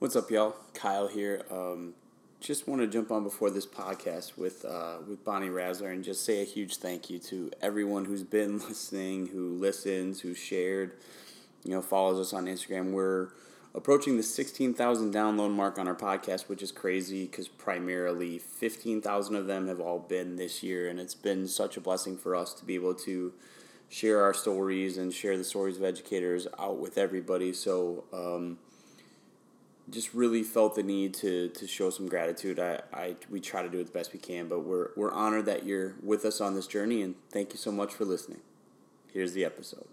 What's up, y'all? Kyle here. Um, just want to jump on before this podcast with uh, with Bonnie Razzler and just say a huge thank you to everyone who's been listening, who listens, who shared, you know, follows us on Instagram. We're approaching the 16,000 download mark on our podcast, which is crazy because primarily 15,000 of them have all been this year, and it's been such a blessing for us to be able to share our stories and share the stories of educators out with everybody. So, um, just really felt the need to to show some gratitude. I, I we try to do it the best we can, but we're we're honored that you're with us on this journey, and thank you so much for listening. Here's the episode.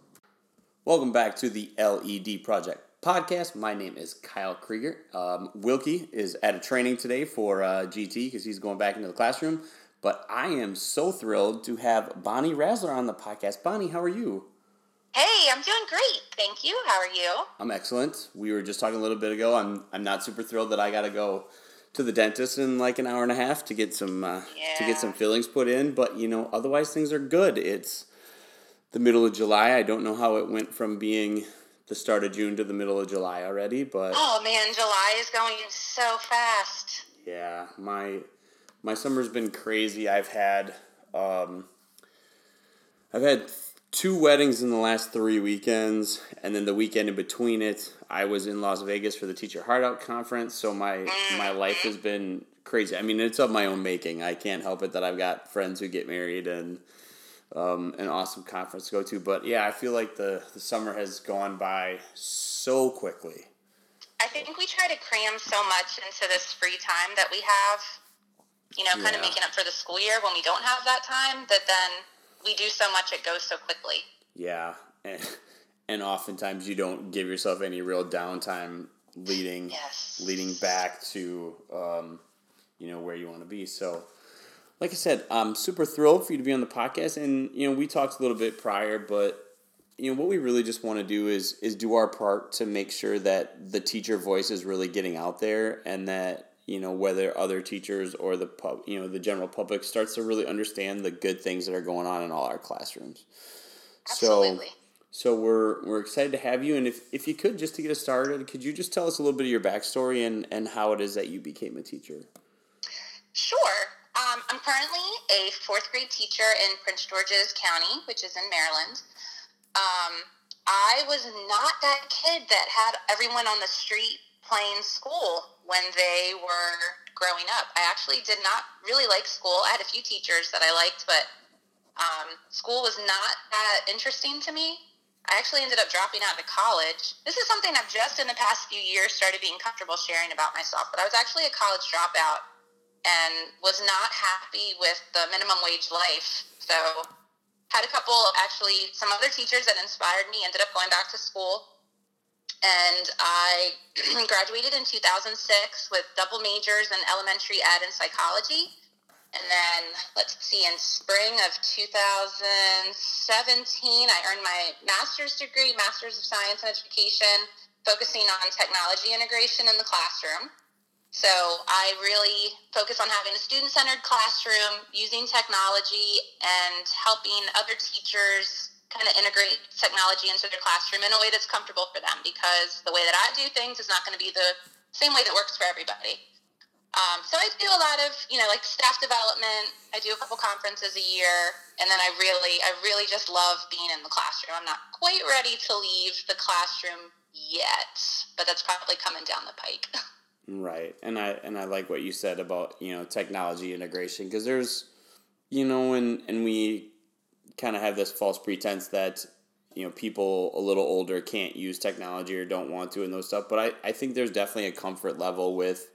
Welcome back to the LED Project podcast. My name is Kyle Krieger. Um, Wilkie is at a training today for uh, GT because he's going back into the classroom. But I am so thrilled to have Bonnie Razzler on the podcast. Bonnie, how are you? Hey, I'm doing great. Thank you. How are you? I'm excellent. We were just talking a little bit ago. I'm I'm not super thrilled that I got to go to the dentist in like an hour and a half to get some uh, yeah. to get some fillings put in, but you know, otherwise things are good. It's the middle of July. I don't know how it went from being the start of June to the middle of July already, but Oh man, July is going so fast. Yeah, my my summer's been crazy. I've had um I've had two weddings in the last three weekends, and then the weekend in between it, I was in Las Vegas for the Teach Your Heart Out conference. So my my life has been crazy. I mean, it's of my own making. I can't help it that I've got friends who get married and um, an awesome conference to go to. But yeah, I feel like the the summer has gone by so quickly. I think we try to cram so much into this free time that we have. You know, kind yeah. of making up for the school year when we don't have that time. That then we do so much, it goes so quickly. Yeah, and, and oftentimes you don't give yourself any real downtime leading yes. leading back to um, you know where you want to be. So, like I said, I'm super thrilled for you to be on the podcast, and you know we talked a little bit prior, but you know what we really just want to do is is do our part to make sure that the teacher voice is really getting out there and that you know whether other teachers or the pub you know the general public starts to really understand the good things that are going on in all our classrooms. Absolutely. so so we're we're excited to have you. And if, if you could just to get us started could you just tell us a little bit of your backstory and and how it is that you became a teacher? Sure. Um, i'm currently a fourth grade teacher in prince george's county which is in maryland. Um, i was not that kid that had everyone on the street playing school when they were growing up. I actually did not really like school. I had a few teachers that I liked, but um, school was not that interesting to me. I actually ended up dropping out of college. This is something I've just in the past few years started being comfortable sharing about myself, but I was actually a college dropout and was not happy with the minimum wage life. So had a couple actually some other teachers that inspired me, ended up going back to school and I graduated in 2006 with double majors in elementary ed and psychology. And then, let's see, in spring of 2017, I earned my master's degree, Master's of Science in Education, focusing on technology integration in the classroom. So I really focus on having a student centered classroom, using technology, and helping other teachers kind of integrate technology into their classroom in a way that's comfortable for them because the way that I do things is not going to be the same way that works for everybody. Um, so I do a lot of, you know, like staff development. I do a couple conferences a year, and then I really, I really just love being in the classroom. I'm not quite ready to leave the classroom yet, but that's probably coming down the pike. Right, and I and I like what you said about you know technology integration because there's, you know, and and we kind of have this false pretense that you know people a little older can't use technology or don't want to and those stuff but I, I think there's definitely a comfort level with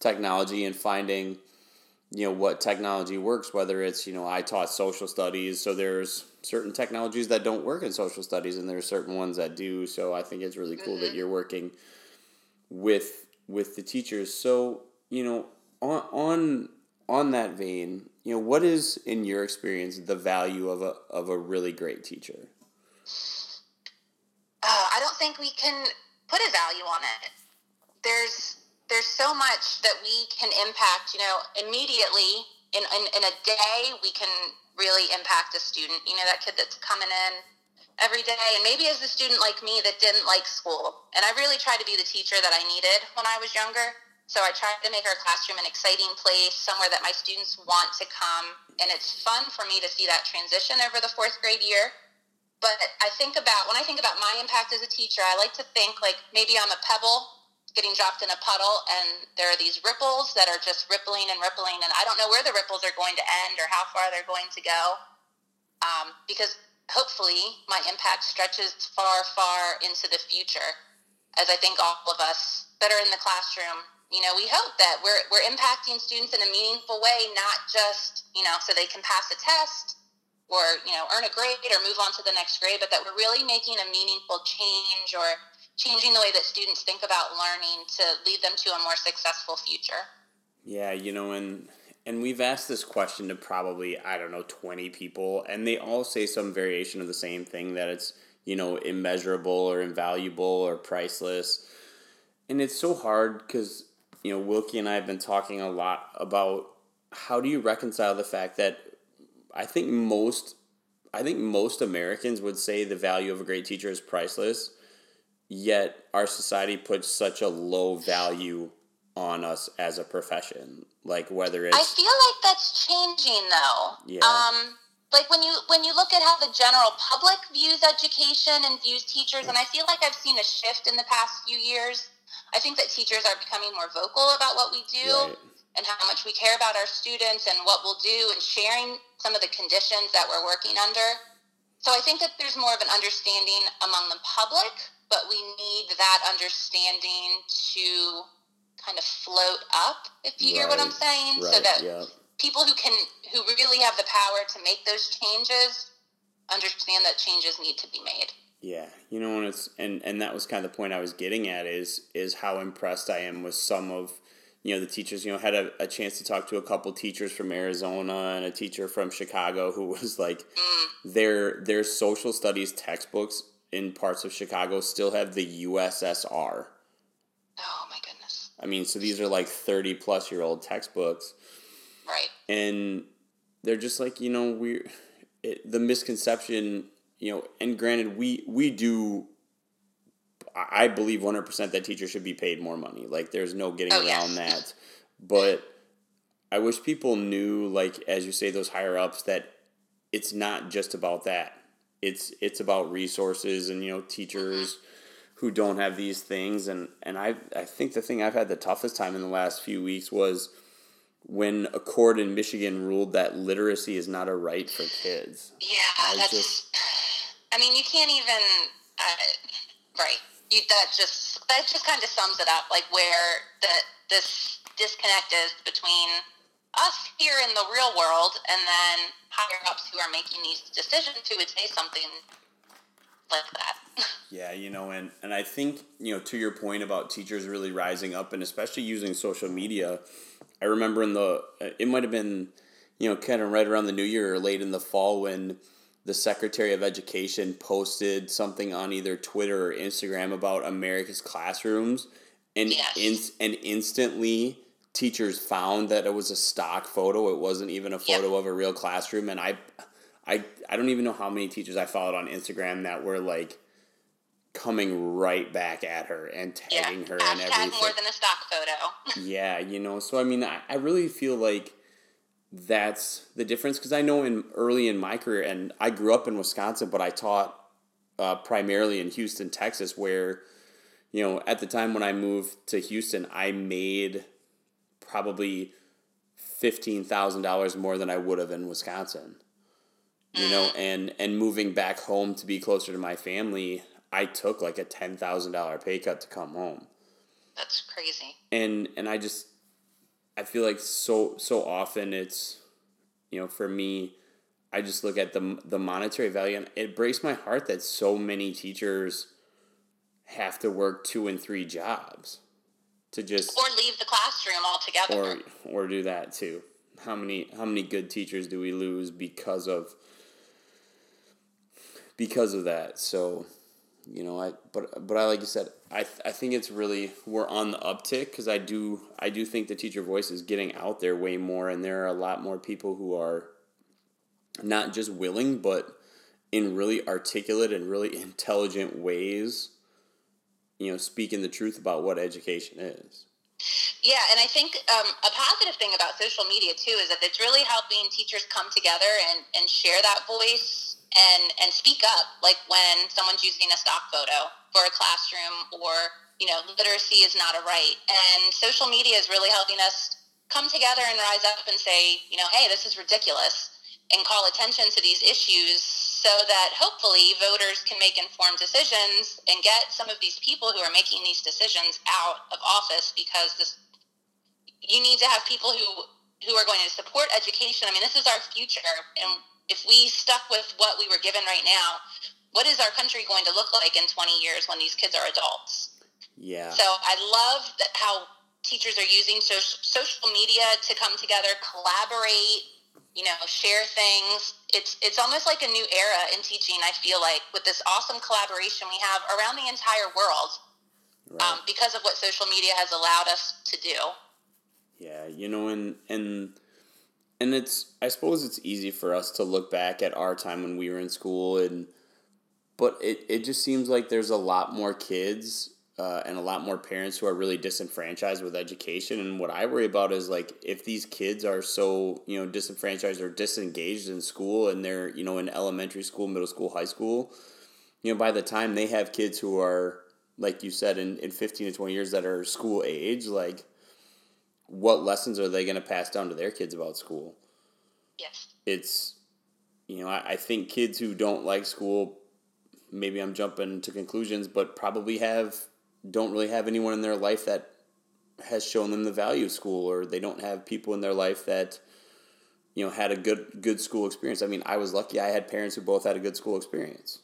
technology and finding you know what technology works whether it's you know i taught social studies so there's certain technologies that don't work in social studies and there's certain ones that do so i think it's really cool mm-hmm. that you're working with with the teachers so you know on on on that vein you know, what is in your experience the value of a of a really great teacher? Uh, I don't think we can put a value on it. There's there's so much that we can impact. You know, immediately in, in in a day we can really impact a student. You know, that kid that's coming in every day, and maybe as a student like me that didn't like school. And I really tried to be the teacher that I needed when I was younger. So I tried to make our classroom an exciting place, somewhere that my students want to come. And it's fun for me to see that transition over the fourth grade year. But I think about, when I think about my impact as a teacher, I like to think like maybe I'm a pebble getting dropped in a puddle and there are these ripples that are just rippling and rippling and I don't know where the ripples are going to end or how far they're going to go um, because hopefully my impact stretches far, far into the future as I think all of us that are in the classroom, you know, we hope that we're, we're impacting students in a meaningful way, not just, you know, so they can pass a test or, you know, earn a grade or move on to the next grade, but that we're really making a meaningful change or changing the way that students think about learning to lead them to a more successful future. Yeah, you know, and and we've asked this question to probably I don't know twenty people, and they all say some variation of the same thing that it's you know immeasurable or invaluable or priceless, and it's so hard because you know Wilkie and I have been talking a lot about how do you reconcile the fact that I think most I think most Americans would say the value of a great teacher is priceless yet our society puts such a low value on us as a profession like whether it's I feel like that's changing though. Yeah. Um like when you when you look at how the general public views education and views teachers and I feel like I've seen a shift in the past few years. I think that teachers are becoming more vocal about what we do Right. and how much we care about our students and what we'll do and sharing some of the conditions that we're working under. So I think that there's more of an understanding among the public, but we need that understanding to kind of float up, if you hear what I'm Right, saying, so that yeah people who can who really have the power to make those changes understand that changes need to be made. Yeah, you know, and it's and and that was kind of the point I was getting at is is how impressed I am with some of you know the teachers. You know, had a, a chance to talk to a couple teachers from Arizona and a teacher from Chicago who was like mm. their their social studies textbooks in parts of Chicago still have the USSR. Oh my goodness. I mean, so these are like thirty plus year old textbooks Right. and they're just like you know we it, the misconception you know and granted we we do I believe 100% that teachers should be paid more money like there's no getting Oh, around yes. that but I wish people knew like as you say those higher ups that it's not just about that it's it's about resources and you know teachers mm-hmm. who don't have these things and and I I think the thing I've had the toughest time in the last few weeks was when a court in Michigan ruled that literacy is not a right for kids. Yeah, I that's. just- I mean, you can't even. Uh, right. You, that just that just kind of sums it up, like where the this disconnect is between us here in the real world and then higher ups who are making these decisions who would say something like that. Yeah, you know, and, and I think, you know, to your point about teachers really rising up and especially using social media, I remember in the, it might have been, you know, kind of right around the new year or late in the fall when the Secretary of Education posted something on either Twitter or Instagram about America's classrooms and, Yes. ins- and instantly teachers found that it was a stock photo. It wasn't even a photo of a real classroom. And I, I, I don't even know how many teachers I followed on Instagram that were like coming right back at her and yeah. tagging her and everything. more than a stock photo. Yeah, you know, so I mean, I, I really feel like that's the difference because I know in early in my career, and I grew up in Wisconsin, but I taught uh, primarily in Houston, Texas, where, you know, at the time when I moved to Houston, I made probably $15,000 more than I would have in Wisconsin. You know, and and moving back home to be closer to my family, I took like a $10,000 pay cut to come home That's crazy. and and I just I feel like so so often it's you know for me I just look at the the monetary value and it breaks my heart that so many teachers have to work two and three jobs to just Or leave the classroom altogether. or or do that too. How many how many good teachers do we lose because of because of that? So, you know, I but but I like you said, I th- I think it's really we're on the uptick because I do I do think the teacher voice is getting out there way more, and there are a lot more people who are not just willing but in really articulate and really intelligent ways, you know, speaking the truth about what education is. Yeah, and I think um, a positive thing about social media too is that it's really helping teachers come together and, and share that voice and and speak up. Like when someone's using a stock photo for a classroom, or you know, literacy is not a right, and social media is really helping us come together and rise up and say, you know, hey, this is ridiculous, and call attention to these issues so that hopefully voters can make informed decisions and get some of these people who are making these decisions out of office because this you need to have people who who are going to support education. I mean, this is our future and if we stuck with what we were given right now, what is our country going to look like in 20 years when these kids are adults? Yeah. So I love that how teachers are using social, social media to come together, collaborate, you know, share things. It's it's almost like a new era in teaching. I feel like with this awesome collaboration we have around the entire world, right. um, because of what social media has allowed us to do. Yeah, you know, and and and it's I suppose it's easy for us to look back at our time when we were in school and but it, it just seems like there's a lot more kids uh, and a lot more parents who are really disenfranchised with education. And what I worry about is like if these kids are so you know disenfranchised or disengaged in school, and they're you know in elementary school, middle school, high school, you know by the time they have kids who are like you said in, in 15 to 20 years that are school age like what lessons are they going to pass down to their kids about school? Yes. It's you know I, I think kids who don't like school maybe i'm jumping to conclusions but probably have don't really have anyone in their life that has shown them the value of school or they don't have people in their life that you know had a good good school experience. I mean i was lucky i had parents who both had a good school experience.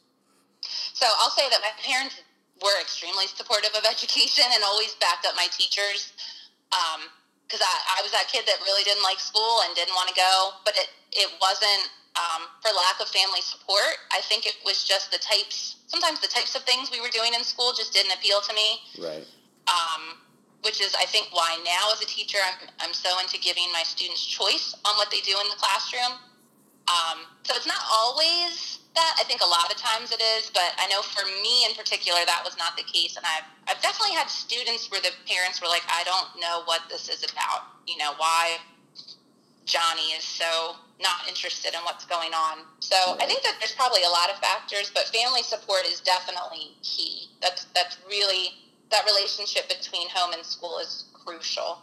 So i'll say that my parents were extremely supportive of education and always backed up my teachers um, because I, I was that kid that really didn't like school and didn't want to go but it, it wasn't um, for lack of family support. I think it was just the types, sometimes the types of things we were doing in school just didn't appeal to me. Right. Um, which is, I think, why now as a teacher, I'm, I'm so into giving my students choice on what they do in the classroom. Um, so it's not always that. I think a lot of times it is, but I know for me in particular, that was not the case. And I've, I've definitely had students where the parents were like, I don't know what this is about. You know, why Johnny is so not interested in what's going on. So. I think that there's probably a lot of factors, but family support is definitely key. That's that's really that relationship between home and school is crucial.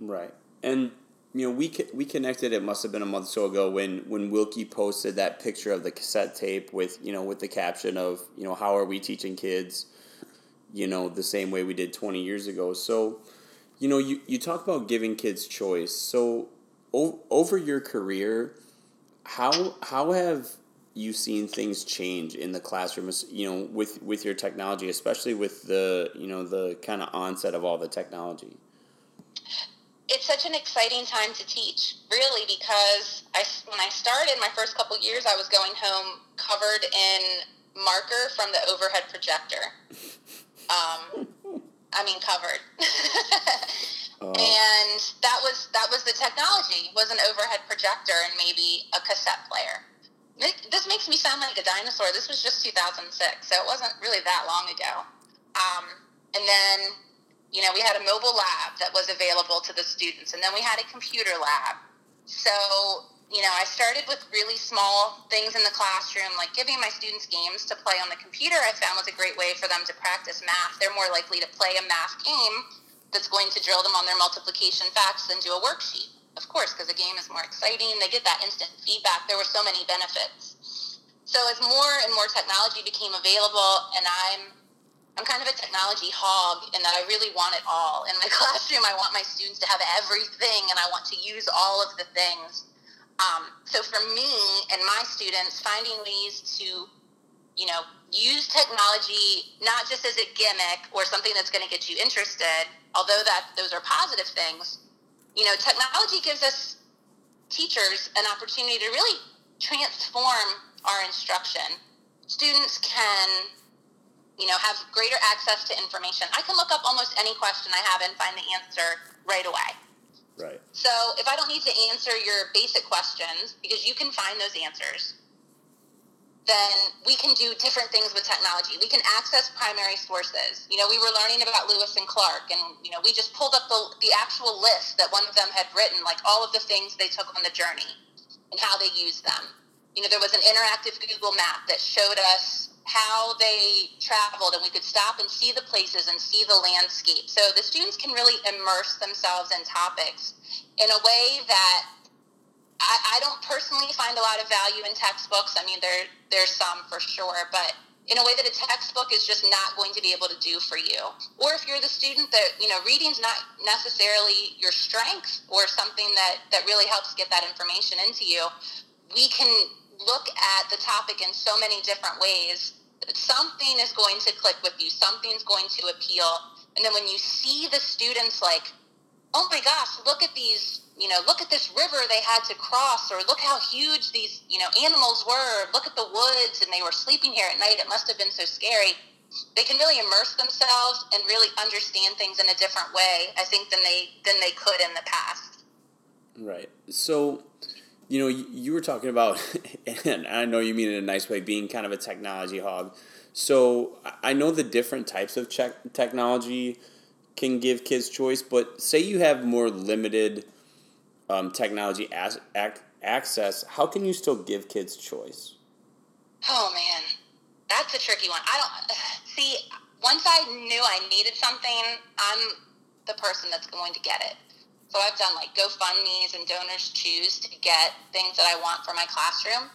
Right, and you know we we connected. It must have been a month or so ago when when Wilkie posted that picture of the cassette tape with you know with the caption of you know how are we teaching kids, you know the same way we did twenty years ago. So, you know you you talk about giving kids choice. So o- over your career, how how have you seen things change in the classroom? You know, with with your technology, especially with the you know the kind of onset of all the technology. It's such an exciting time to teach, really, because I when I started my first couple years, I was going home covered in marker from the overhead projector. Um, I mean, covered. Oh. And that was that was the technology was an overhead projector and maybe a cassette player. This makes me sound like a dinosaur. This was just 2006, so it wasn't really that long ago. Um, and then, you know, we had a mobile lab that was available to the students, and then we had a computer lab. So, you know, I started with really small things in the classroom, like giving my students games to play on the computer. I found was a great way for them to practice math. They're more likely to play a math game that's going to drill them on their multiplication facts than do a worksheet. Of course, because the game is more exciting. They get that instant feedback. There were so many benefits. So as more and more technology became available, and I'm I'm kind of a technology hog in that I really want it all. In my classroom, I want my students to have everything, and I want to use all of the things. Um, so for me and my students, finding ways to, you know, use technology not just as a gimmick or something that's going to get you interested, although that those are positive things, you know, technology gives us teachers an opportunity to really transform our instruction. Students can, you know, have greater access to information. I can look up almost any question I have and find the answer right away. Right. So if I don't need to answer your basic questions, because you can find those answers, then we can do different things with technology. We can access primary sources. You know, we were learning about Lewis and Clark, and you know, we just pulled up the the actual list that one of them had written, like all of the things they took on the journey and how they used them. You know, there was an interactive Google map that showed us how they traveled, and we could stop and see the places and see the landscape. So the students can really immerse themselves in topics in a way that I, I don't personally find a lot of value in textbooks. I mean, there there's some for sure, but in a way that a textbook is just not going to be able to do for you. Or if you're the student that, you know, reading's not necessarily your strength or something that, that really helps get that information into you, we can look at the topic in so many different ways. Something is going to click with you, something's going to appeal. And then when you see the students like, oh my gosh, look at these you know, look at this river they had to cross, or look how huge these, you know, animals were. Look at the woods, and they were sleeping here at night. It must have been so scary. They can really immerse themselves and really understand things in a different way, I think, than they than they could in the past. Right. So, you know, you were talking about, and I know you mean it in a nice way, being kind of a technology hog. So I know the different types of tech- technology can give kids choice, but say you have more limited um, technology as, ac- access, how can you still give kids choice? Oh man, that's a tricky one. I don't see. Once I knew I needed something, I'm the person that's going to get it. So I've done like GoFundmes and DonorsChoose to get things that I want for my classroom.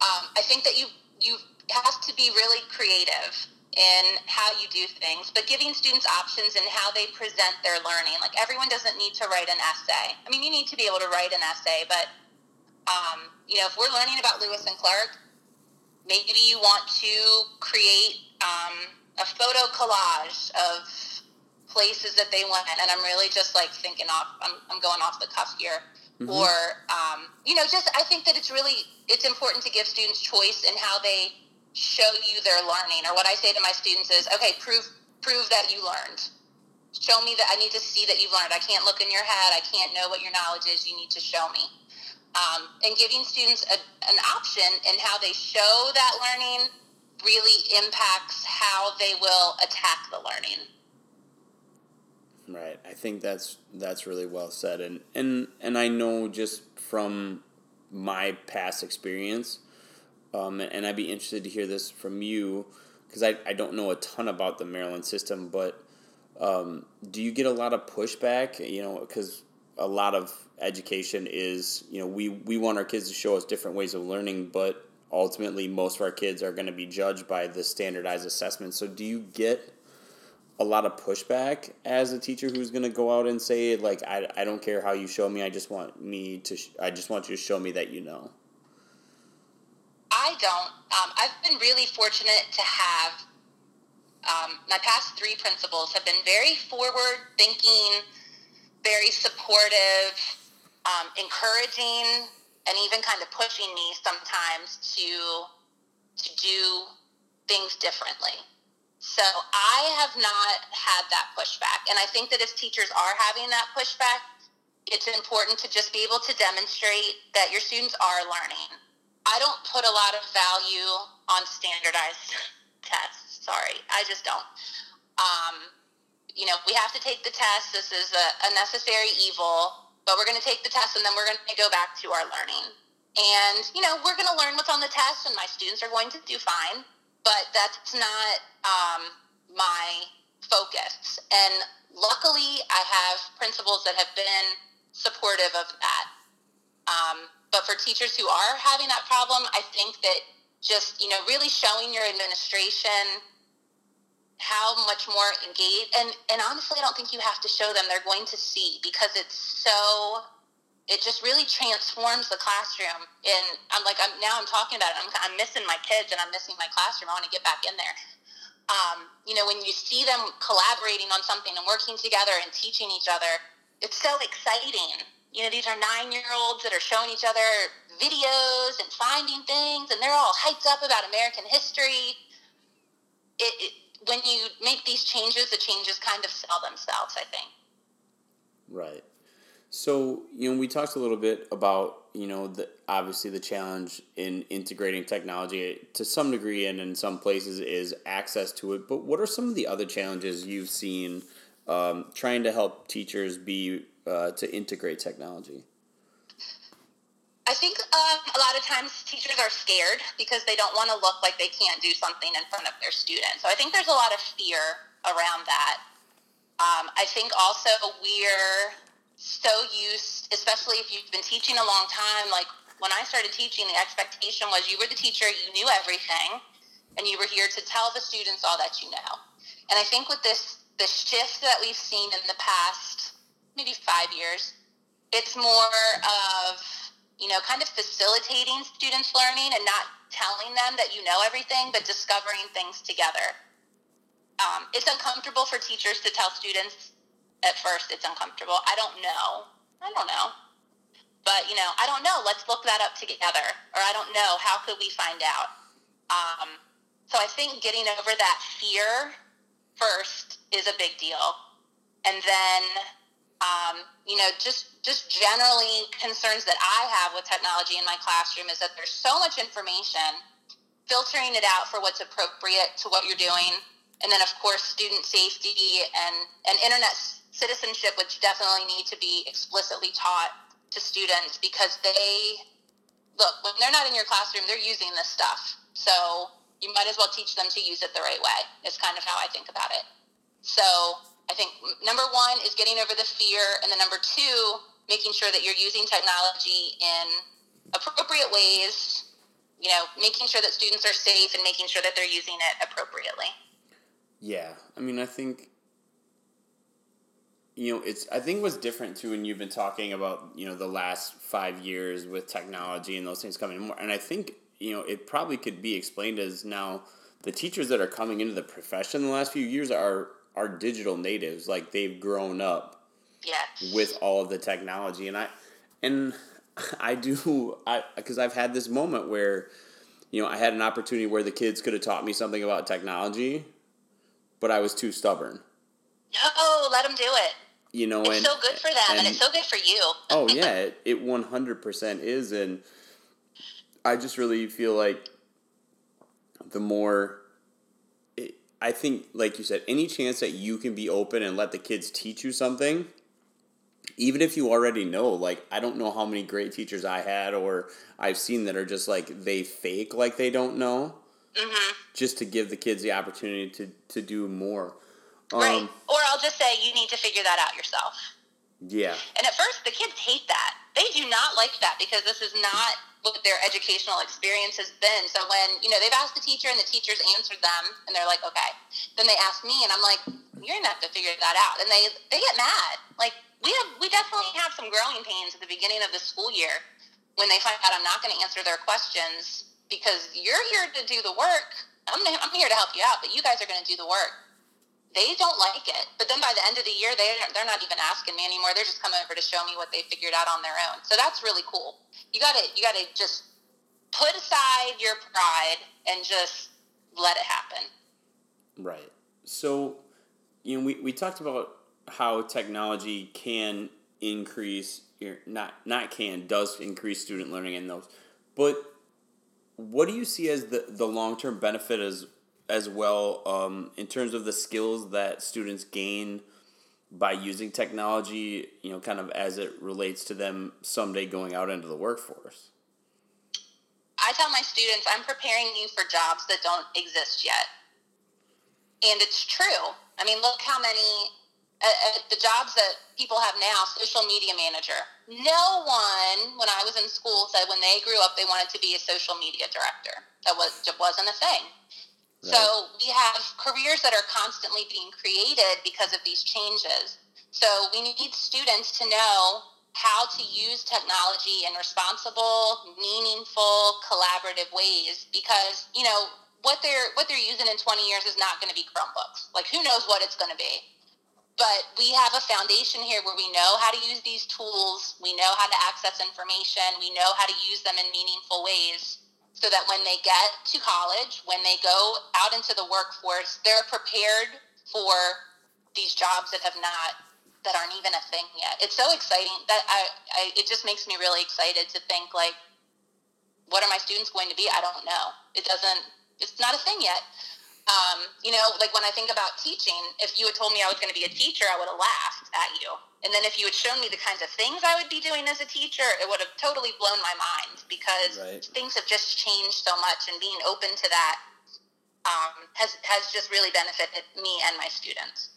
Um, I think that you you have to be really creative in how you do things, but giving students options in how they present their learning. Like everyone doesn't need to write an essay. I mean, you need to be able to write an essay, but um, you know, if we're learning about Lewis and Clark, maybe you want to create um, a photo collage of places that they went, and I'm really just like thinking off. I'm, I'm going off the cuff here. Mm-hmm. Or um, you know, just I think that it's really it's important to give students choice in how they show you their learning. Or what I say to my students is, okay, prove prove that you learned. Show me that I need to see that you've learned. I can't look in your head. I can't know what your knowledge is. You need to show me. Um, and giving students a, an option in how they show that learning really impacts how they will attack the learning. Right. I think that's that's really well said, and and and I know just from my past experience um, and I'd be interested to hear this from you because I, I don't know a ton about the Maryland system, but um, do you get a lot of pushback? You know, because a lot of education is, you know, we, we want our kids to show us different ways of learning, but ultimately most of our kids are going to be judged by the standardized assessment. So do you get a lot of pushback as a teacher who's going to go out and say like I, I don't care how you show me I just want me to sh- I just want you to show me that you know I don't. Um, I've been really fortunate to have um, my past three principals have been very forward thinking, very supportive, um, encouraging, and even kind of pushing me sometimes to to do things differently. So I have not had that pushback, and I think that if teachers are having that pushback, it's important to just be able to demonstrate that your students are learning I don't put a lot of value on standardized tests. Sorry, I just don't. Um, you know, we have to take the test. This is a, a necessary evil, but we're going to take the test and then we're going to go back to our learning. And, you know, we're going to learn what's on the test and my students are going to do fine, but that's not um, my focus. And luckily, I have principals that have been supportive of that. Um, but for teachers who are having that problem, I think that just, you know, really showing your administration how much more engaged and, and honestly I don't think you have to show them. They're going to see because it's so it just really transforms the classroom. And I'm like, I'm now I'm talking about it. I'm, I'm missing my kids and I'm missing my classroom. I want to get back in there. Um, you know, when you see them collaborating on something and working together and teaching each other, it's so exciting you know, these are nine year olds that are showing each other videos and finding things, and they're all hyped up about American history. It, it, when you make these changes, the changes kind of sell themselves, I think. Right. So, you know, we talked a little bit about, you know, the obviously the challenge in integrating technology to some degree and in some places is access to it. But what are some of the other challenges you've seen um, trying to help teachers be uh, to integrate technology? I think um, a lot of times teachers are scared because they don't want to look like they can't do something in front of their students. So I think there's a lot of fear around that. Um, I think also we're so used, especially if you've been teaching a long time, like when I started teaching, the expectation was you were the teacher, you knew everything, and you were here to tell the students all that you know. And I think with this the shift that we've seen in the past maybe five years, it's more of you know kind of facilitating students learning and not telling them that you know everything, but discovering things together. Um, it's uncomfortable for teachers to tell students at first it's uncomfortable. I don't know. I don't know. But, you know, I don't know. Let's look that up together. Or I don't know. How could we find out? Um, so I think getting over that fear first is a big deal. And then, um, you know, just, just generally concerns that I have with technology in my classroom is that there's so much information, filtering it out for what's appropriate to what you're doing. And then, of course, student safety and, and internet citizenship, which definitely need to be explicitly taught to students because they look when they're not in your classroom, they're using this stuff. So you might as well teach them to use it the right way. Is kind of how I think about it. So I think number one is getting over the fear, and then number two, making sure that you're using technology in appropriate ways. You know, making sure that students are safe and making sure that they're using it appropriately. Yeah, I mean, I think you know, it's I think what's different too when you've been talking about you know the last five years with technology and those things coming more, and I think you know it probably could be explained as now the teachers that are coming into the profession the last few years are are digital natives, like they've grown up yes. with all of the technology, and I and I do I because I've had this moment where you know I had an opportunity where the kids could have taught me something about technology, but I was too stubborn. No, let them do it you know, it's and, so good for them, and, and it's so good for you. oh yeah, it one hundred percent is, and I just really feel like the more, it, I think, like you said, any chance that you can be open and let the kids teach you something, even if you already know, like I don't know how many great teachers I had or I've seen that are just like they fake like they don't know, mm-hmm. just to give the kids the opportunity to to do more. Right. Um, or I'll just say you need to figure that out yourself. Yeah. And at first, the kids hate that. They do not like that because this is not what their educational experience has been. So when, you know, they've asked the teacher and the teacher's answered them and they're like, okay. Then they ask me and I'm like, you're going to have to figure that out. And they, they get mad. Like, we have, we definitely have some growing pains at the beginning of the school year when they find out I'm not going to answer their questions because you're here to do the work. I'm, I'm here to help you out, but you guys are going to do the work they don't like it. But then by the end of the year, they they're not even asking me anymore. They're just coming over to show me what they figured out on their own. So that's really cool. You got to you got to just put aside your pride and just let it happen. Right. So, you know, we, we talked about how technology can increase your not not can does increase student learning in those, but what do you see as the the long term benefit as as well um, in terms of the skills that students gain by using technology, you know, kind of as it relates to them someday going out into the workforce? I tell my students, I'm preparing you for jobs that don't exist yet. And it's true. I mean, look how many the jobs that people have now, social media manager. No one, when I was in school, said when they grew up they wanted to be a social media director. That was wasn't a thing. Right. So we have careers that are constantly being created because of these changes. So we need students to know how to use technology in responsible, meaningful, collaborative ways because, you know, what they're what they're using in 20 years is not going to be Chromebooks. Like who knows what it's going to be. But we have a foundation here where we know how to use these tools, we know how to access information, we know how to use them in meaningful ways so that when they get to college, when they go out into the workforce, they're prepared for these jobs that have not that aren't even a thing yet. It's so exciting that I, I it just makes me really excited to think like what are my students going to be? I don't know. It doesn't it's not a thing yet. Um, you know, like when I think about teaching, if you had told me I was going to be a teacher, I would have laughed at you. And then if you had shown me the kinds of things I would be doing as a teacher, it would have totally blown my mind because right. things have just changed so much, and being open to that um, has has just really benefited me and my students.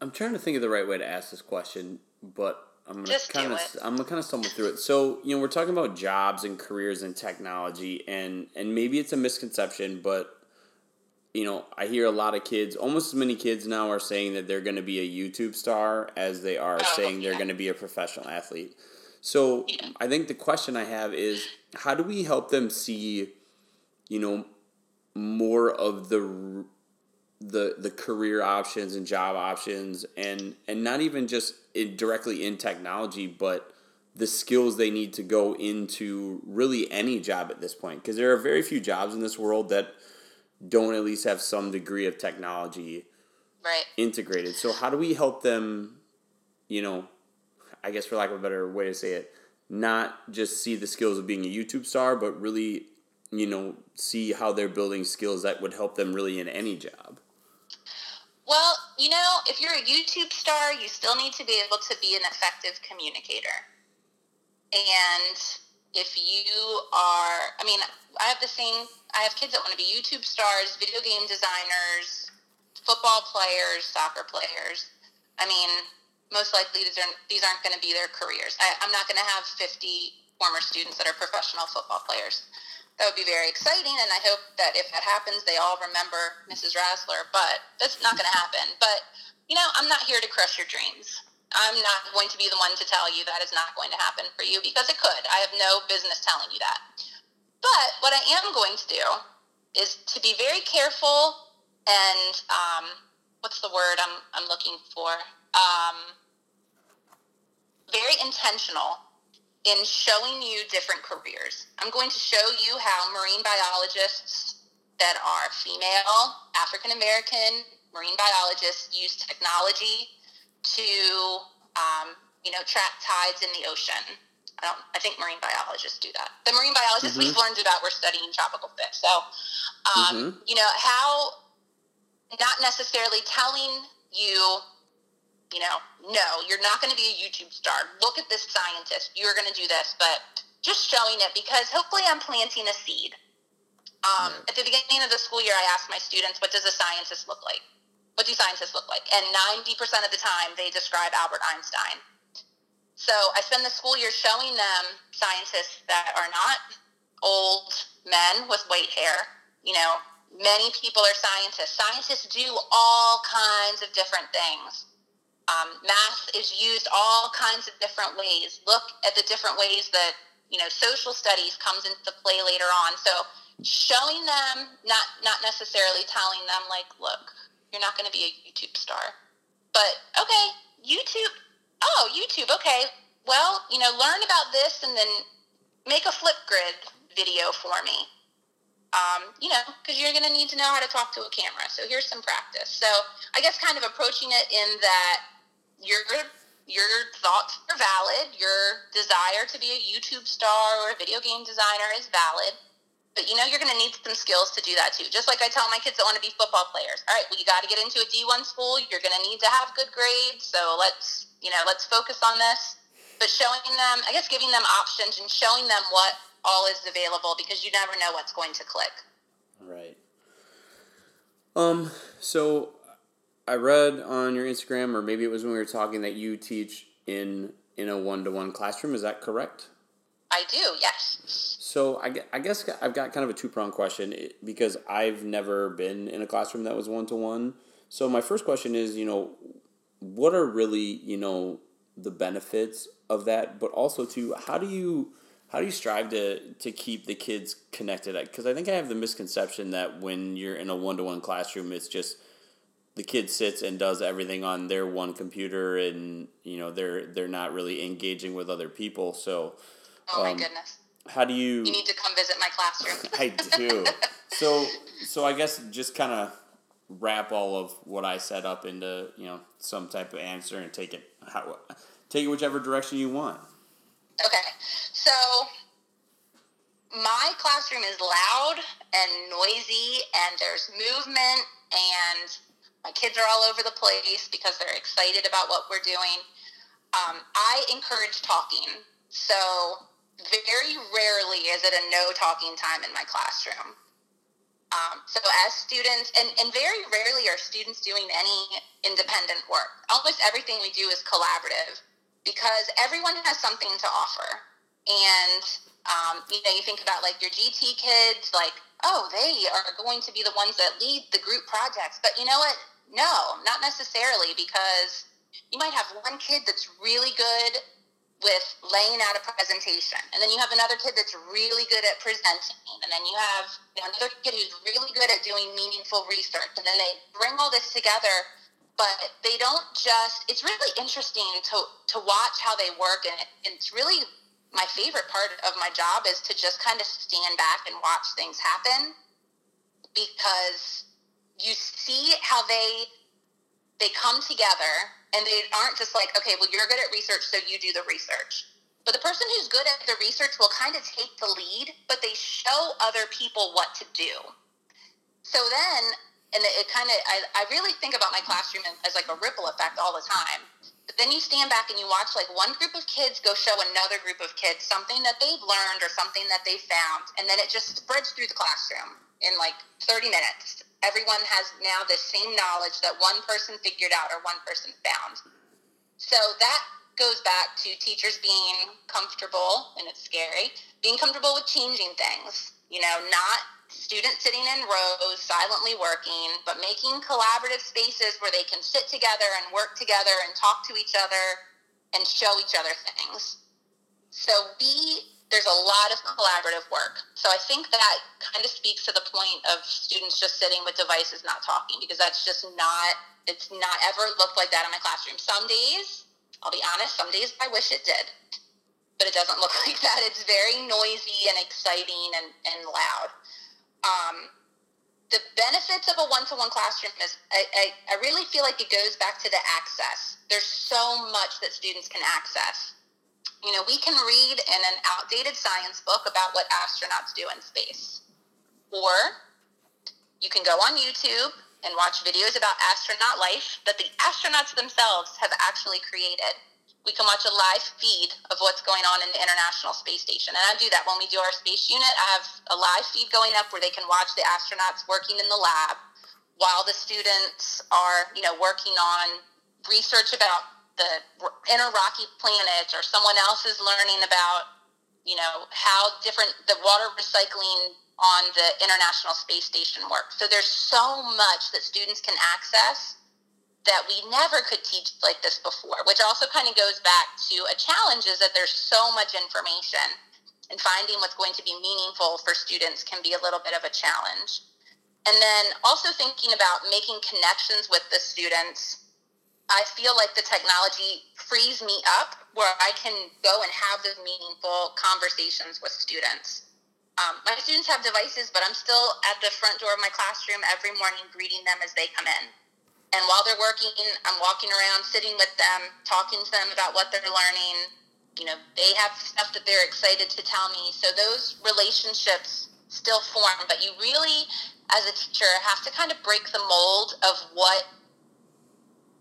I'm trying to think of the right way to ask this question, but I'm gonna kind of I'm gonna kind of stumble through it. So you know, we're talking about jobs and careers and technology, and and maybe it's a misconception, but you know, I hear a lot of kids, almost as many kids now are saying that they're going to be a YouTube star as they are oh, saying they're going to be a professional athlete. So yeah. I think the question I have is, how do we help them see, you know, more of the the the career options and job options and and not even just in, directly in technology but the skills they need to go into really any job at this point because there are very few jobs in this world that don't at least have some degree of technology right. integrated so how do we help them you know i guess for lack of a better way to say it not just see the skills of being a youtube star but really you know see how they're building skills that would help them really in any job well, you know, if you're a YouTube star, you still need to be able to be an effective communicator. And if you are, I mean, I have the same, I have kids that want to be YouTube stars, video game designers, football players, soccer players. I mean, most likely these aren't, these aren't going to be their careers. I, I'm not going to have 50 former students that are professional football players that would be very exciting. And I hope that if that happens, they all remember Mrs. Rassler. But that's not going to happen. But, you know, I'm not here to crush your dreams. I'm not going to be the one to tell you that is not going to happen for you because it could. I have no business telling you that. But what I am going to do is to be very careful and um, what's the word I'm, I'm looking for? Um, very intentional in showing you different careers. I'm going to show you how marine biologists that are female, African American marine biologists use technology to, um, you know, track tides in the ocean. I don't. I think marine biologists do that. The marine biologists mm-hmm. we've learned about we're studying tropical fish. So, um, mm-hmm. you know how not necessarily telling you you know, no, you're not going to be a YouTube star. Look at this scientist. You're going to do this. But just showing it because hopefully I'm planting a seed. Um, right. At the beginning of the school year, I asked my students, what does a scientist look like? What do scientists look like? And 90% of the time, they describe Albert Einstein. So I spend the school year showing them scientists that are not old men with white hair. You know, many people are scientists. Scientists do all kinds of different things. Um, math is used all kinds of different ways. Look at the different ways that you know social studies comes into play later on. So showing them, not not necessarily telling them like, look, you're not going to be a YouTube star, but okay, YouTube. Oh, YouTube. Okay, well, you know, learn about this and then make a Flipgrid video for me. Um, you know, because you're going to need to know how to talk to a camera. So here's some practice. So I guess kind of approaching it in that your your thoughts are valid. Your desire to be a YouTube star or a video game designer is valid. But you know you're going to need some skills to do that too. Just like I tell my kids that want to be football players. All right, well you got to get into a D1 school. You're going to need to have good grades. So let's you know let's focus on this. But showing them, I guess, giving them options and showing them what all is available because you never know what's going to click. Right. Um. So I read on your Instagram, or maybe it was when we were talking, that you teach in in a one to one classroom. Is that correct? I do. Yes. So I, I guess I've got kind of a two prong question eh, because I've never been in a classroom that was one to one. So my first question is, you know, what are really you know the benefits of that, but also to how do you how do you strive to to keep the kids connected? Because I think I have the misconception that when you're in a one to one classroom, it's just the kid sits and does everything on their one computer and you know they're they're not really engaging with other people so oh my um, goodness. how do you you need to come visit my classroom. I do. So so i guess just kind of wrap all of what I set up into you know some type of answer and take it how take it whichever direction you want. Okay, so my classroom is loud and noisy, and there's movement, and my kids are all over the place because they're excited about what we're doing. Um, I encourage talking, so very rarely is it a no talking time in my classroom. Um, so as students, and, and very rarely are students doing any independent work. Almost everything we do is collaborative because everyone has something to offer. And, um, you know, you think about like your GT kids, like, oh, they are going to be the ones that lead the group projects. But you know what? No, not necessarily because you might have one kid that's really good with laying out a presentation. And then you have another kid that's really good at presenting. And then you have another kid who's really good at doing meaningful research. And then they bring all this together, but they don't just, it's really interesting to, to watch how they work. And it's really my favorite part of my job is to just kind of stand back and watch things happen because you see how they they come together and they aren't just like, okay, well, you're good at research, so you do the research. But the person who's good at the research will kind of take the lead, but they show other people what to do. So then, and it kind of, I, I really think about my classroom as like a ripple effect all the time. But then you stand back and you watch like one group of kids go show another group of kids something that they've learned or something that they found, and then it just spreads through the classroom in like 30 minutes everyone has now the same knowledge that one person figured out or one person found. So that goes back to teachers being comfortable, and it's scary, being comfortable with changing things. You know, not students sitting in rows silently working, but making collaborative spaces where they can sit together and work together and talk to each other and show each other things. So be there's a lot of collaborative work. So I think that kind of speaks to the point of students just sitting with devices not talking because that's just not it's not ever looked like that in my classroom. Some days, I'll be honest, some days I wish it did. But it doesn't look like that. It's very noisy and exciting and, and loud. Um, the benefits of a one-to-one classroom is I, I, I really feel like it goes back to the access. There's so much that students can access you know, we can read in an outdated science book about what astronauts do in space. Or you can go on YouTube and watch videos about astronaut life that the astronauts themselves have actually created. We can watch a live feed of what's going on in the International Space Station. And I do that when we do our space unit. I have a live feed going up where they can watch the astronauts working in the lab while the students are, you know, working on research about the inner rocky planets or someone else is learning about you know how different the water recycling on the international space station works. So there's so much that students can access that we never could teach like this before which also kind of goes back to a challenge is that there's so much information and finding what's going to be meaningful for students can be a little bit of a challenge. And then also thinking about making connections with the students I feel like the technology frees me up where I can go and have those meaningful conversations with students. Um, my students have devices, but I'm still at the front door of my classroom every morning greeting them as they come in. And while they're working, I'm walking around, sitting with them, talking to them about what they're learning. You know, they have stuff that they're excited to tell me. So those relationships still form, but you really, as a teacher, have to kind of break the mold of what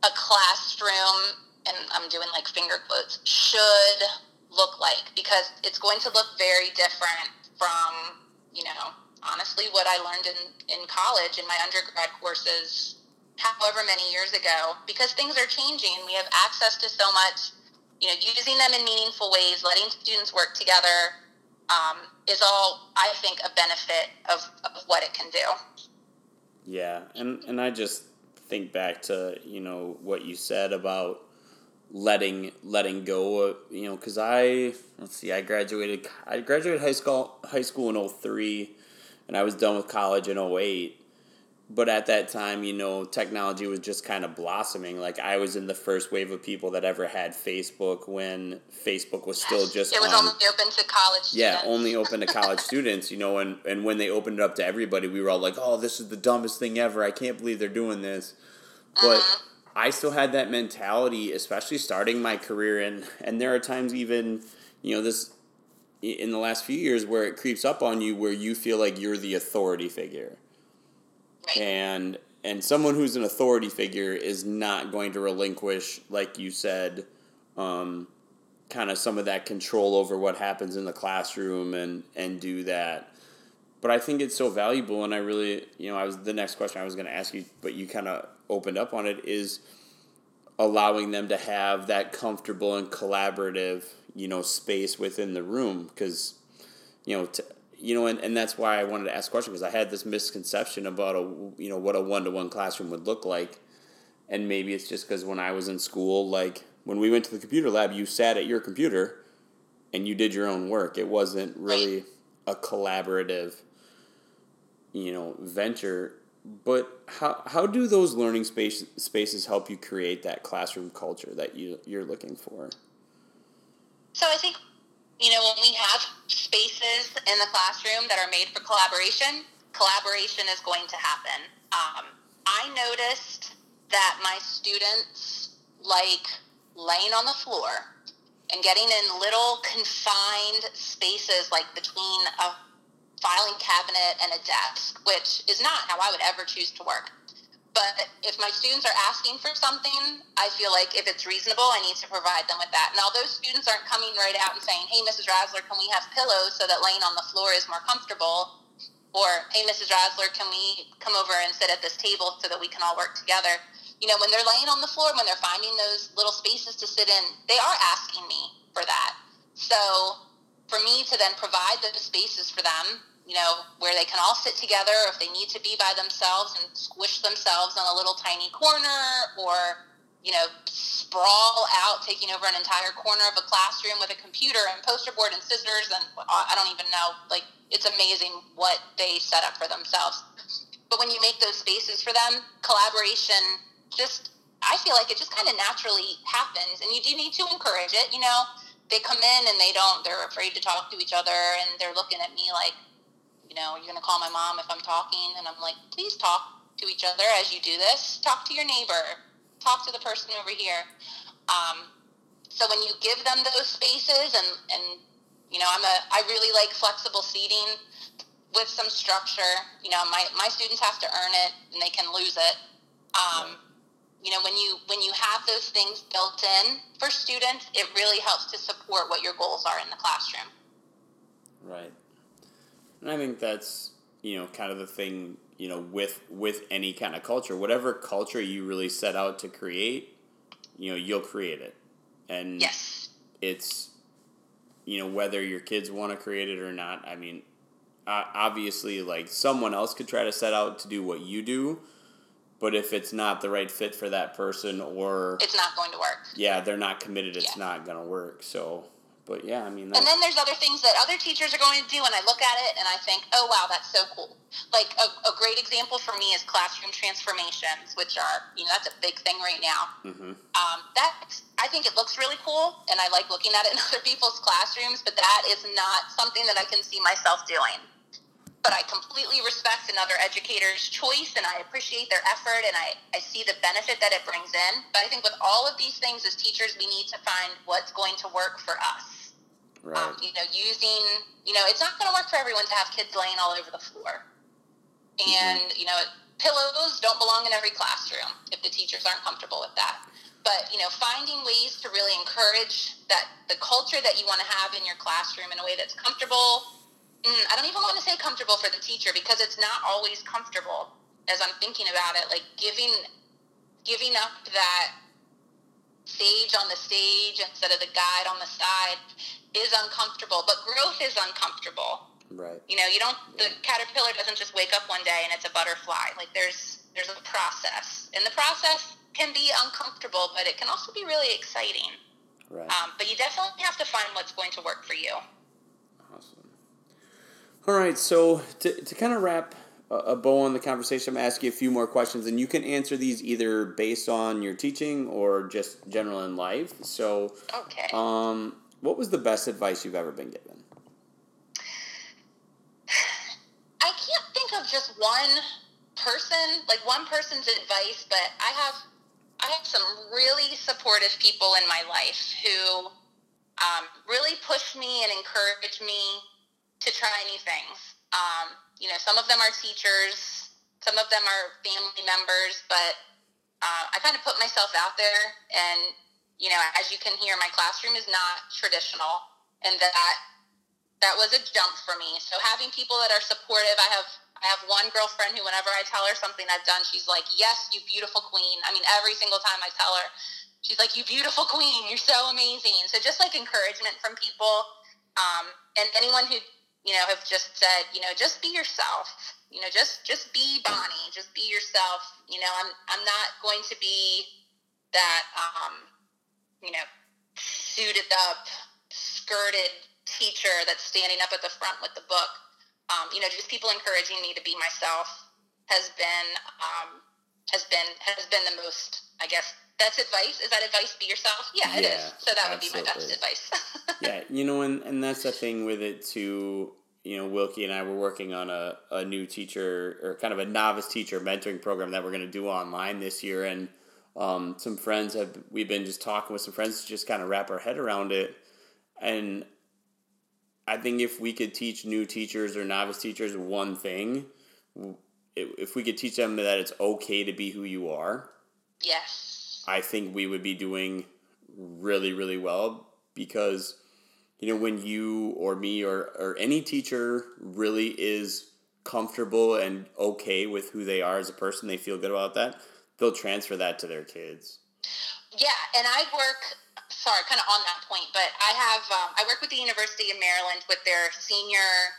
a classroom, and I'm doing like finger quotes, should look like because it's going to look very different from, you know, honestly what I learned in, in college in my undergrad courses however many years ago because things are changing. We have access to so much, you know, using them in meaningful ways, letting students work together um, is all, I think, a benefit of, of what it can do. Yeah, and, and I just think back to you know what you said about letting letting go you know because i let's see i graduated i graduated high school high school in 03 and i was done with college in 08 but at that time, you know, technology was just kind of blossoming. Like I was in the first wave of people that ever had Facebook when Facebook was still just it was on, only open to college. Students. Yeah, students. only open to college students. You know, and and when they opened it up to everybody, we were all like, "Oh, this is the dumbest thing ever! I can't believe they're doing this." But Mhm. I still had that mentality, especially starting my career, and and there are times even, you know, this in the last few years where it creeps up on you, where you feel like you're the authority figure Right. and and someone who's an authority figure is not going to relinquish like you said um, kind of some of that control over what happens in the classroom and and do that but i think it's so valuable and i really you know i was the next question i was going to ask you but you kind of opened up on it is allowing them to have that comfortable and collaborative you know space within the room because you know, you know, and, and that's why I wanted to ask a question because I had this misconception about a you know what a one to one classroom would look like, and maybe it's just because when I was in school, like when we went to the computer lab, you sat at your computer, and you did your own work. It wasn't really a collaborative, you know, venture. But how how do those learning space, spaces help you create that classroom culture that you you're looking for? So I think, you know, when we have spaces in the classroom that are made for collaboration, collaboration is going to happen. Um, I noticed that my students like laying on the floor and getting in little confined spaces like between a filing cabinet and a desk, which is not how I would ever choose to work. But if my students are asking for something, I feel like if it's reasonable, I need to provide them with that. And although students aren't coming right out and saying, hey, Mrs. Rasler, can we have pillows so that laying on the floor is more comfortable? Or, hey, Mrs. Rasler, can we come over and sit at this table so that we can all work together? You know, when they're laying on the floor, when they're finding those little spaces to sit in, they are asking me for that. So for me to then provide those spaces for them, you know, where they can all sit together or if they need to be by themselves and squish themselves in a little tiny corner or, you know, sprawl out taking over an entire corner of a classroom with a computer and poster board and scissors and uh, I don't even know, like it's amazing what they set up for themselves. But when you make those spaces for them, collaboration just I feel like it just kind of naturally happens and you do need to encourage it, you know. They come in and they don't they're afraid to talk to each other and they're looking at me like you know, you're going to call my mom if I'm talking. And I'm like, please talk to each other as you do this. Talk to your neighbor. Talk to the person over here. Um, so when you give them those spaces and, and, you know, I'm a, I really like flexible seating with some structure. You know, my, my students have to earn it and they can lose it. Um, you know, when you, when you have those things built in for students, it really helps to support what your goals are in the classroom. Right. And I think that's you know kind of the thing you know with with any kind of culture, whatever culture you really set out to create, you know you'll create it, and Yes. it's you know whether your kids want to create it or not. I mean, obviously, like someone else could try to set out to do what you do, but if it's not the right fit for that person, or It's not going to work. yeah, they're not committed, it's Yeah. not gonna work. So, but yeah, I mean, And then there's other things that other teachers are going to do, and I look at it and I think, oh wow, that's so cool. Like a, a great example for me is classroom transformations, which are you know that's a big thing right now. hmm Um, that I think it looks really cool, and I like looking at it in other people's classrooms, but that is not something that I can see myself doing. But I completely respect another educator's choice, and I appreciate their effort, and I, I see the benefit that it brings in. But I think with all of these things as teachers, we need to find what's going to work for us. Right, Um, you know, using, you know, it's not going to work for everyone to have kids laying all over the floor. And, you know, pillows don't belong in every classroom if the teachers aren't comfortable with that. But, you know, finding ways to really encourage that the culture that you want to have in your classroom in a way that's comfortable. Mm, I don't even want to say comfortable for the teacher because it's not always comfortable as I'm thinking about it. Like giving, giving up that sage on the stage instead of the guide on the side is uncomfortable, but growth is uncomfortable. right. You know, you don't the caterpillar doesn't just wake up one day and it's a butterfly. Like there's there's a process. And the process can be uncomfortable, but it can also be really exciting. Right. Um, but you definitely have to find what's going to work for you. Awesome. All right, so to, to kind of wrap a, bow on the conversation. I'm gonna ask you a few more questions, and you can answer these either based on your teaching or just general in life. So, okay. Um, what was the best advice you've ever been given? I can't think of just one person, like one person's advice, but I have I have some really supportive people in my life who um, really push me and encourage me to try new things. Um, you know, some of them are teachers, some of them are family members, but uh, I kind of put myself out there. And, you know, as you can hear, my classroom is not traditional, and that that was a jump for me. So having people that are supportive, I have I have one girlfriend who, whenever I tell her something I've done, she's like, "Yes, you beautiful queen." I mean, every single time I tell her, she's like, "You beautiful queen, you're so amazing." So just like encouragement from people, um, and anyone who you know have just said, you know, just be yourself. You know, just just be Bonnie. Just be yourself. You know, I'm I'm not going to be that um, you know suited up, skirted teacher that's standing up at the front with the book um, you know, just people encouraging me to be myself has been um, has been has been the most. I guess that's advice. Is that advice? Be yourself. Yeah, it yeah, is. So that absolutely. would be my best advice. yeah, you know, and and that's the thing with it too. You know, Wilkie and I were working on a, a new teacher or kind of a novice teacher mentoring program that we're going to do online this year, and um, some friends have we've been just talking with some friends to just kind of wrap our head around it, and I think if we could teach new teachers or novice teachers one thing, if we could teach them that it's okay to be who you are, yes, I think we would be doing really, really well because you know when you or me or, or any teacher really is comfortable and okay with who they are as a person, they feel good about that, they'll transfer that to their kids. Yeah, and I work sorry, kind of on that point, but I have um, I work with the University of Maryland with their senior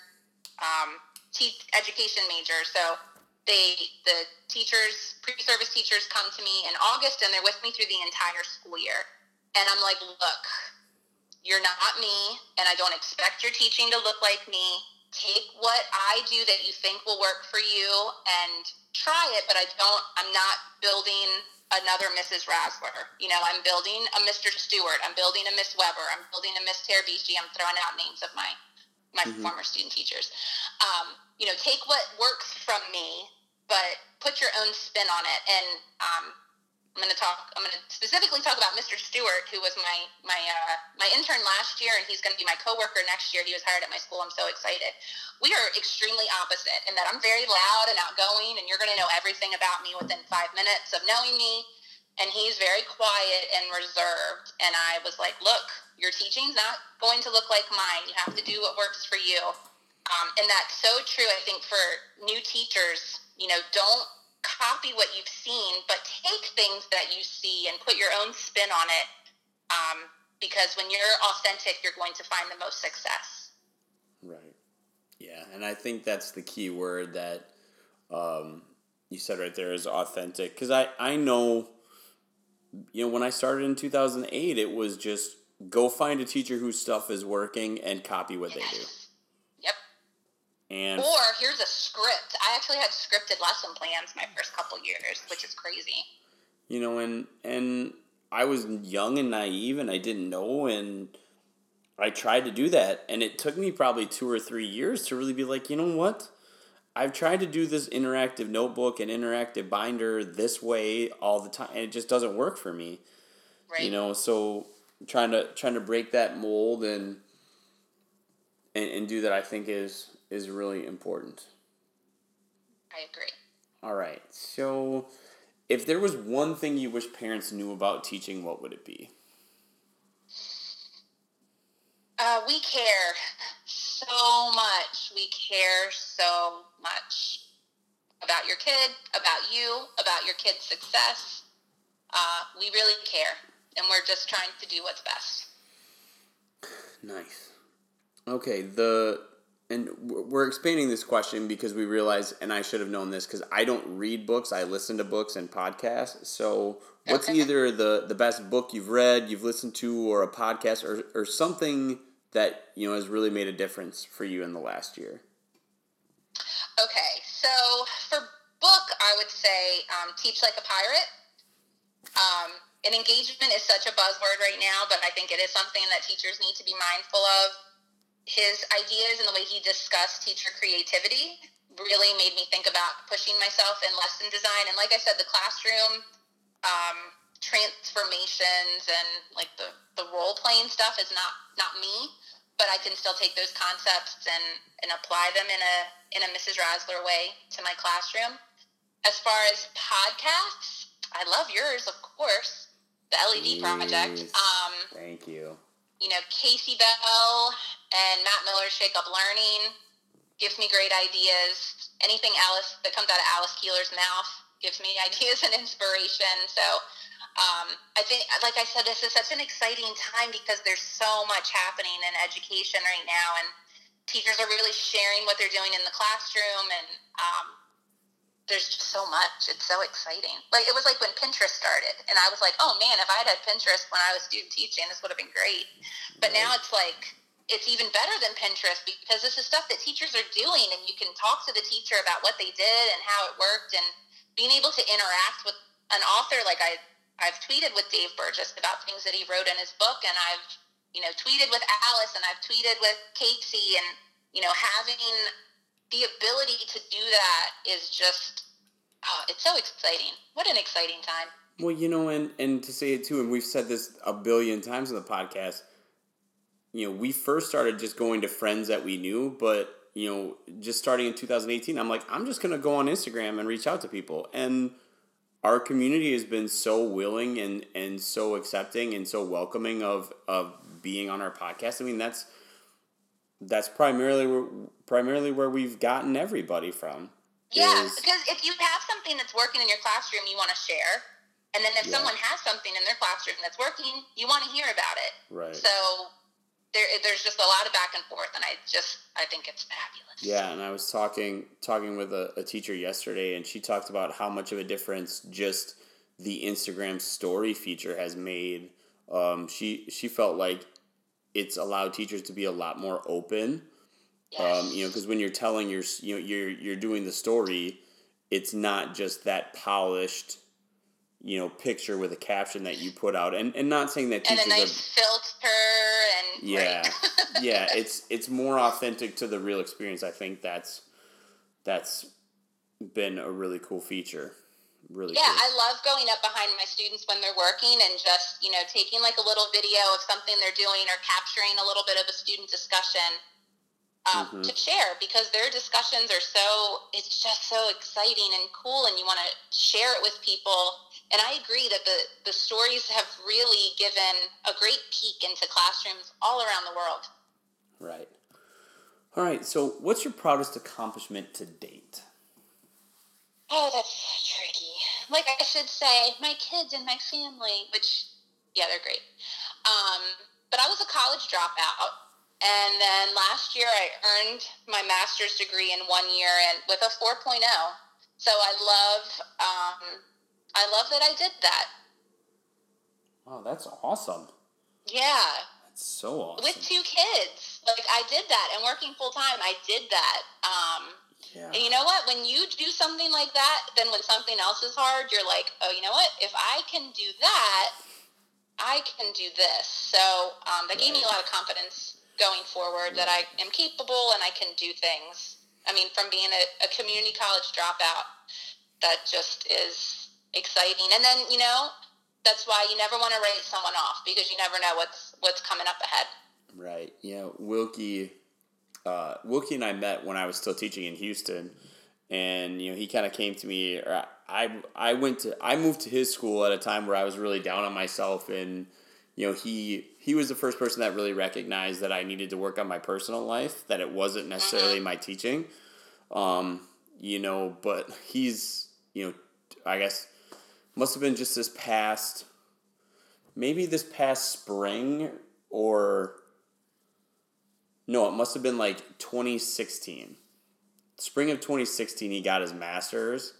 um, te- education major. So they the teachers, pre-service teachers, come to me in August, and they're with me through the entire school year. And I'm like, look, you're not me, and I don't expect your teaching to look like me. Take what I do that you think will work for you and try it, but I don't. I'm not building another Mrs. Rasler. You know, I'm building a Mr. Stewart. I'm building a Miss Weber. I'm building a Miss Terabici. I'm throwing out names of my my mm-hmm. former student teachers. Um, you know, take what works from me, but put your own spin on it. And um, I'm going to talk. I'm going to specifically talk about Mr. Stewart, who was my my uh, my intern last year, and he's going to be my coworker next year. He was hired at my school. I'm so excited. We are extremely opposite in that I'm very loud and outgoing, and you're going to know everything about me within five minutes of knowing me. And he's very quiet and reserved. And I was like, look, your teaching's not going to look like mine. You have to do what works for you. Um, and that's so true. I think for new teachers, you know, don't copy what you've seen, but take things that you see and put your own spin on it. Um, because when you're authentic, you're going to find the most success. Right. Yeah, and I think that's the key word that um, you said right there is authentic. Because I I know, you know, when I started in two thousand eight, it was just go find a teacher whose stuff is working and copy what yes. they do. And or here's a script. I actually had scripted lesson plans my first couple years, which is crazy. You know, and and I was young and naive, and I didn't know, and I tried to do that, and it took me probably two or three years to really be like, you know what? I've tried to do this interactive notebook and interactive binder this way all the time, and it just doesn't work for me. Right. You know, so trying to trying to break that mold and and, and do that, I think is is really important. I agree. All right. So, if there was one thing you wish parents knew about teaching, what would it be? Uh, we care so much. We care so much about your kid, about you, about your kid's success. Uh, we really care, and we're just trying to do what's best. Nice. Okay, the and we're expanding this question because we realize, and I should have known this because I don't read books. I listen to books and podcasts. So, what's either the the best book you've read, you've listened to, or a podcast, or or something that you know has really made a difference for you in the last year? Okay, so so for book, I would say um, Teach Like a Pirate. Um, and engagement is such a buzzword right now, but I think it is something that teachers need to be mindful of. His ideas and the way he discussed teacher creativity really made me think about pushing myself in lesson design. And like I said, the classroom um, transformations and like the, the role playing stuff is not not me, but I can still take those concepts and, and apply them in a in a Mrs. Rasler way to my classroom. As far as podcasts, I love yours, of course the LED project. Um, Thank you. You know, Kasey Bell and Matt Miller Shake Up Learning gives me great ideas. Anything Alice that comes out of Alice Keeler's mouth gives me ideas and inspiration. So um, I think, like I said, this is such an exciting time because there's so much happening in education right now, and teachers are really sharing what they're doing in the classroom and um, there's just so much. It's so exciting. Like it was like when Pinterest started, and I was like, oh man, if I had had Pinterest when I was student teaching, this would have been great. But right. now it's like it's even better than Pinterest because this is stuff that teachers are doing, and you can talk to the teacher about what they did and how it worked, and being able to interact with an author like I I've tweeted with Dave Burgess about things that he wrote in his book, and I've you know tweeted with Alice, and I've tweeted with Kasey, and you know having the ability to do that is just oh, it's so exciting. What an exciting time. Well, you know, and and to say it too, and we've said this a billion times in the podcast. You know, we first started just going to friends that we knew, but you know, just starting in 2018, I'm like, I'm just gonna go on Instagram and reach out to people, and our community has been so willing and and so accepting and so welcoming of of being on our podcast. I mean, that's that's primarily where, primarily where we've gotten everybody from. Yeah, is, because if you have something that's working in your classroom, you want to share. And then if yeah. someone has something in their classroom that's working, you want to hear about it. Right. So there, there's just a lot of back and forth, and I just I think it's fabulous. Yeah, and I was talking talking with a, a teacher yesterday, and she talked about how much of a difference just the Instagram story feature has made. Um, she she felt like it's allowed teachers to be a lot more open. Yes. Um, you know, because when you're telling your you know you're you're doing the story, it's not just that polished, you know, picture with a caption that you put out, and and not saying that teachers and a nice are, filter and yeah, yeah, it's it's more authentic to the real experience. I think that's that's been a really cool feature really yeah cool. i love going up behind my students when they're working and just you know taking like a little video of something they're doing or capturing a little bit of a student discussion um, mm-hmm. to share because their discussions are so it's just so exciting and cool and you want to share it with people and i agree that the the stories have really given a great peek into classrooms all around the world right all right so what's your proudest accomplishment to date Oh, that's tricky. Like I should say, my kids and my family, which, yeah, they're great. Um, but I was a college dropout. And then last year I earned my master's degree in one year and with a 4.0. So I love, um, I love that I did that. Oh, that's awesome. Yeah. That's so awesome. With two kids. Like I did that and working full time, I did that. Um, yeah. And you know what? When you do something like that, then when something else is hard, you're like, oh, you know what? If I can do that, I can do this. So um, that right. gave me a lot of confidence going forward that I am capable and I can do things. I mean, from being a, a community college dropout, that just is exciting. And then, you know, that's why you never want to write someone off because you never know what's what's coming up ahead. Right. Yeah. Wilkie uh, Wilkie and I met when I was still teaching in Houston, and you know he kind of came to me. Or I I went to I moved to his school at a time where I was really down on myself, and you know he he was the first person that really recognized that I needed to work on my personal life. That it wasn't necessarily my teaching, um, you know. But he's you know I guess must have been just this past maybe this past spring or no, it must have been like 2016. Spring of 2016, he got his master's.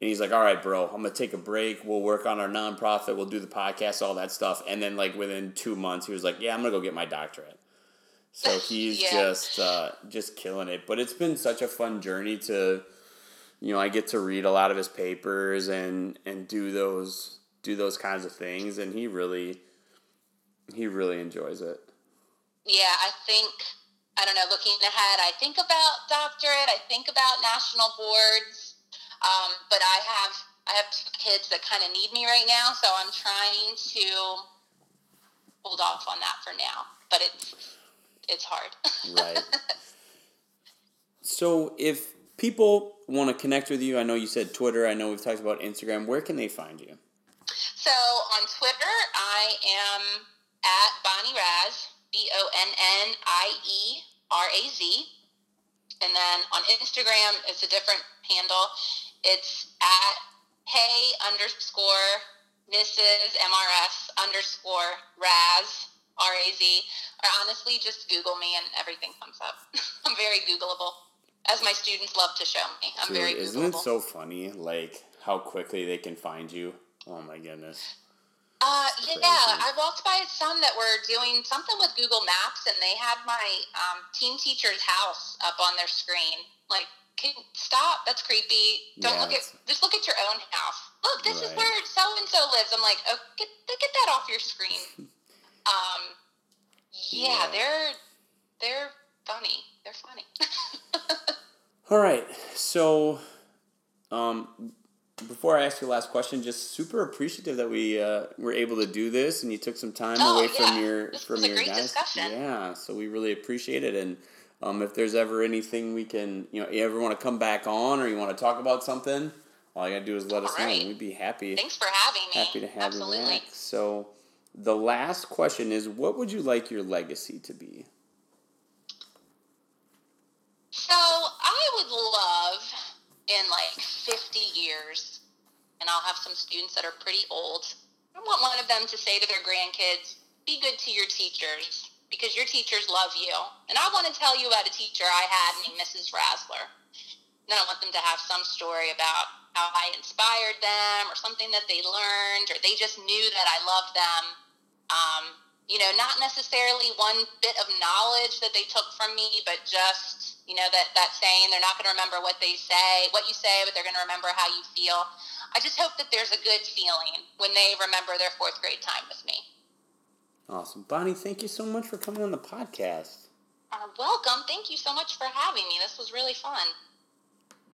And he's like, all right, bro, I'm going to take a break. We'll work on our nonprofit. We'll do the podcast, all that stuff. And then, like, within two months, he was like, yeah, I'm going to go get my doctorate. So he's yeah. just uh, just killing it. But it's been such a fun journey to you know, I get to read a lot of his papers and and do those do those kinds of things, and he really he really enjoys it. Yeah, I think I don't know. Looking ahead, I think about doctorate. I think about national boards, um, but I have I have two kids that kind of need me right now, so I'm trying to hold off on that for now. But it's it's hard. right. So if people want to connect with you, I know you said Twitter. I know we've talked about Instagram. Where can they find you? So on Twitter, I am at Bonnie Raz, B O N N I E R A Z. And then on Instagram, it's a different handle. It's at hey underscore Mrs. MRS underscore Raz, R A Z. Or honestly, just Google me and everything comes up. I'm very Googleable, as my students love to show me. I'm Dude, very Googleable. isn't it so funny, like how quickly they can find you? Oh my goodness. Uh, yeah, I walked by some that were doing something with Google Maps, and they had my um, team teacher's house up on their screen. Like, can, stop! That's creepy. Don't Yeah, look at. Just look at your own house. Look, this is where so and so lives. I'm like, oh, get get that off your screen. um, yeah, Yeah. they're they're funny. They're funny. All right. So, um, before I ask your last question, just super appreciative that we uh, were able to do this, and you took some time Oh, away from your This from your guys. discussion. Yeah. So we really appreciate it, and um, if there's ever anything we can, you know, you ever want to come back on, or you want to talk about something, all you gotta do is let us know, we'd be happy Thanks for having me. happy to have Absolutely. you back. So, the last question is, what would you like your legacy to be? So I would love in like 50 years, and I'll have some students that are pretty old. I want one of them to say to their grandkids, be good to your teachers because your teachers love you. And I want to tell you about a teacher I had named Mrs. Rasler. And I want them to have some story about how I inspired them or something that they learned or they just knew that I loved them. Um, you know, not necessarily one bit of knowledge that they took from me, but just, you know, that, that saying, they're not going to remember what they say, what you say, but they're going to remember how you feel. I just hope that there's a good feeling when they remember their fourth grade time with me. Awesome, Bonnie. Thank you so much for coming on the podcast. Uh, welcome. Thank you so much for having me. This was really fun.